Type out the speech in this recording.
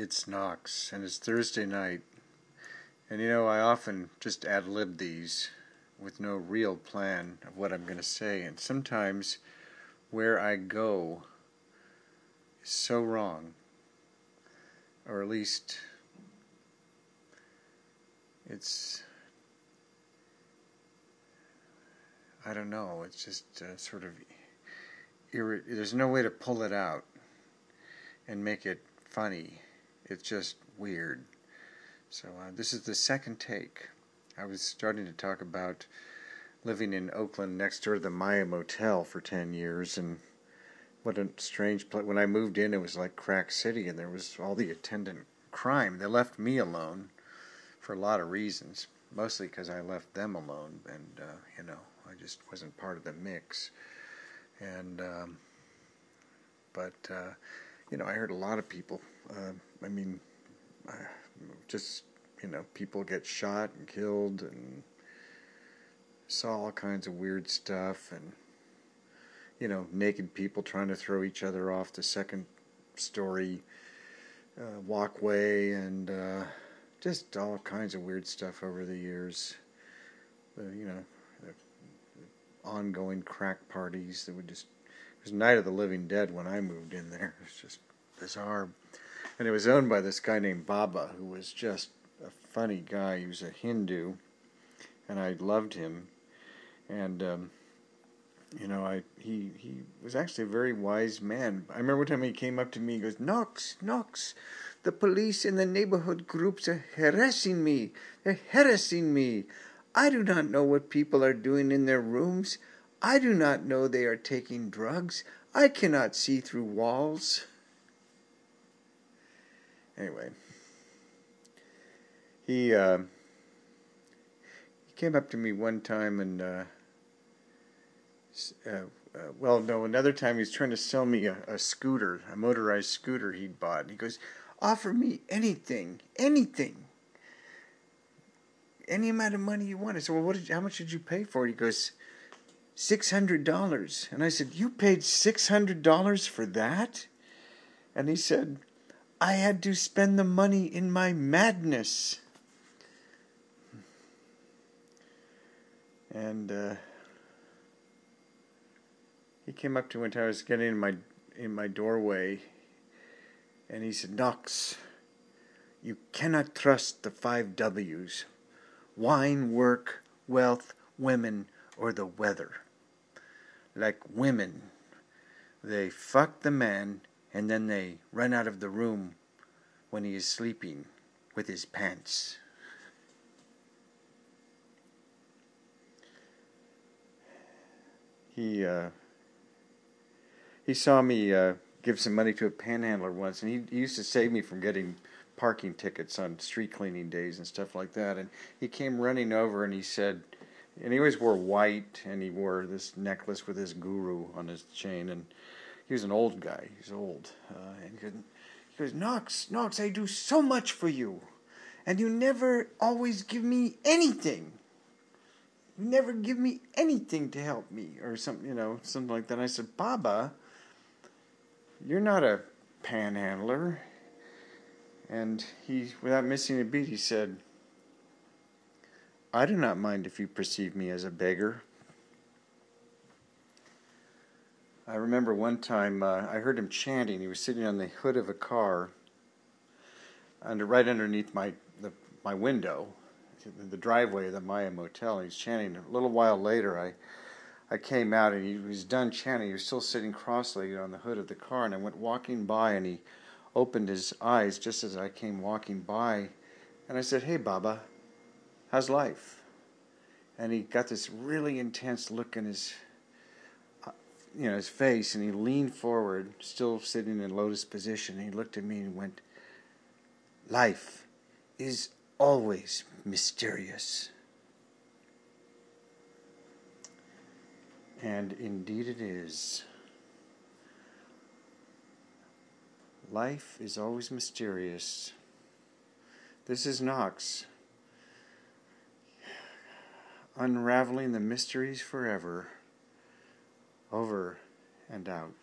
it's Knox, and it's Thursday night. And you know, I often just ad lib these with no real plan of what I'm going to say, and sometimes where I go is so wrong, or at least it's. I don't know, it's just uh, sort of. Irri- there's no way to pull it out and make it funny. It's just weird. So, uh, this is the second take. I was starting to talk about living in Oakland next door to the Maya Motel for 10 years and what a strange place. When I moved in, it was like Crack City and there was all the attendant crime. They left me alone for a lot of reasons, mostly because I left them alone and, uh, you know, I just wasn't part of the mix. And, um, but, uh, you know, I heard a lot of people. Uh, I mean, just you know, people get shot and killed, and saw all kinds of weird stuff, and you know, naked people trying to throw each other off the second story uh, walkway, and uh, just all kinds of weird stuff over the years. You know, ongoing crack parties that would just it was Night of the Living Dead when I moved in there. It was just bizarre. And it was owned by this guy named Baba, who was just a funny guy. He was a Hindu, and I loved him. And um, you know, I he he was actually a very wise man. I remember one time he came up to me. He goes, "Knox, Knox, the police and the neighborhood groups are harassing me. They're harassing me. I do not know what people are doing in their rooms. I do not know they are taking drugs. I cannot see through walls. Anyway, he uh, he came up to me one time and uh, uh, uh, well, no, another time he was trying to sell me a, a scooter, a motorized scooter he'd bought. And He goes, "Offer me anything, anything." Any amount of money you want. I said, "Well, what did? How much did you pay for it?" He goes, $600. And I said, You paid $600 for that? And he said, I had to spend the money in my madness. And uh, he came up to me when I was getting in my in my doorway, and he said, "Knox, you cannot trust the five W's: wine, work, wealth, women, or the weather. Like women, they fuck the man and then they run out of the room when he is sleeping with his pants. He uh, he saw me uh, give some money to a panhandler once, and he, he used to save me from getting parking tickets on street cleaning days and stuff like that. And he came running over and he said, and he always wore white, and he wore this necklace with his guru on his chain, and he was an old guy. He's old, uh, and he, goes, Knox, Knox, I do so much for you, and you never always give me anything. You never give me anything to help me, or something, you know, something like that. And I said, Baba, you're not a panhandler. And he, without missing a beat, he said, I do not mind if you perceive me as a beggar. I remember one time uh, I heard him chanting. He was sitting on the hood of a car, under right underneath my the, my window, the driveway of the Maya Motel. He's chanting. A little while later, I I came out and he was done chanting. He was still sitting cross-legged on the hood of the car, and I went walking by, and he opened his eyes just as I came walking by, and I said, "Hey, Baba." How's life? And he got this really intense look in his, uh, you know, his face, and he leaned forward, still sitting in lotus position. And he looked at me and went, "Life is always mysterious." And indeed it is. Life is always mysterious. This is Knox unraveling the mysteries forever, over and out.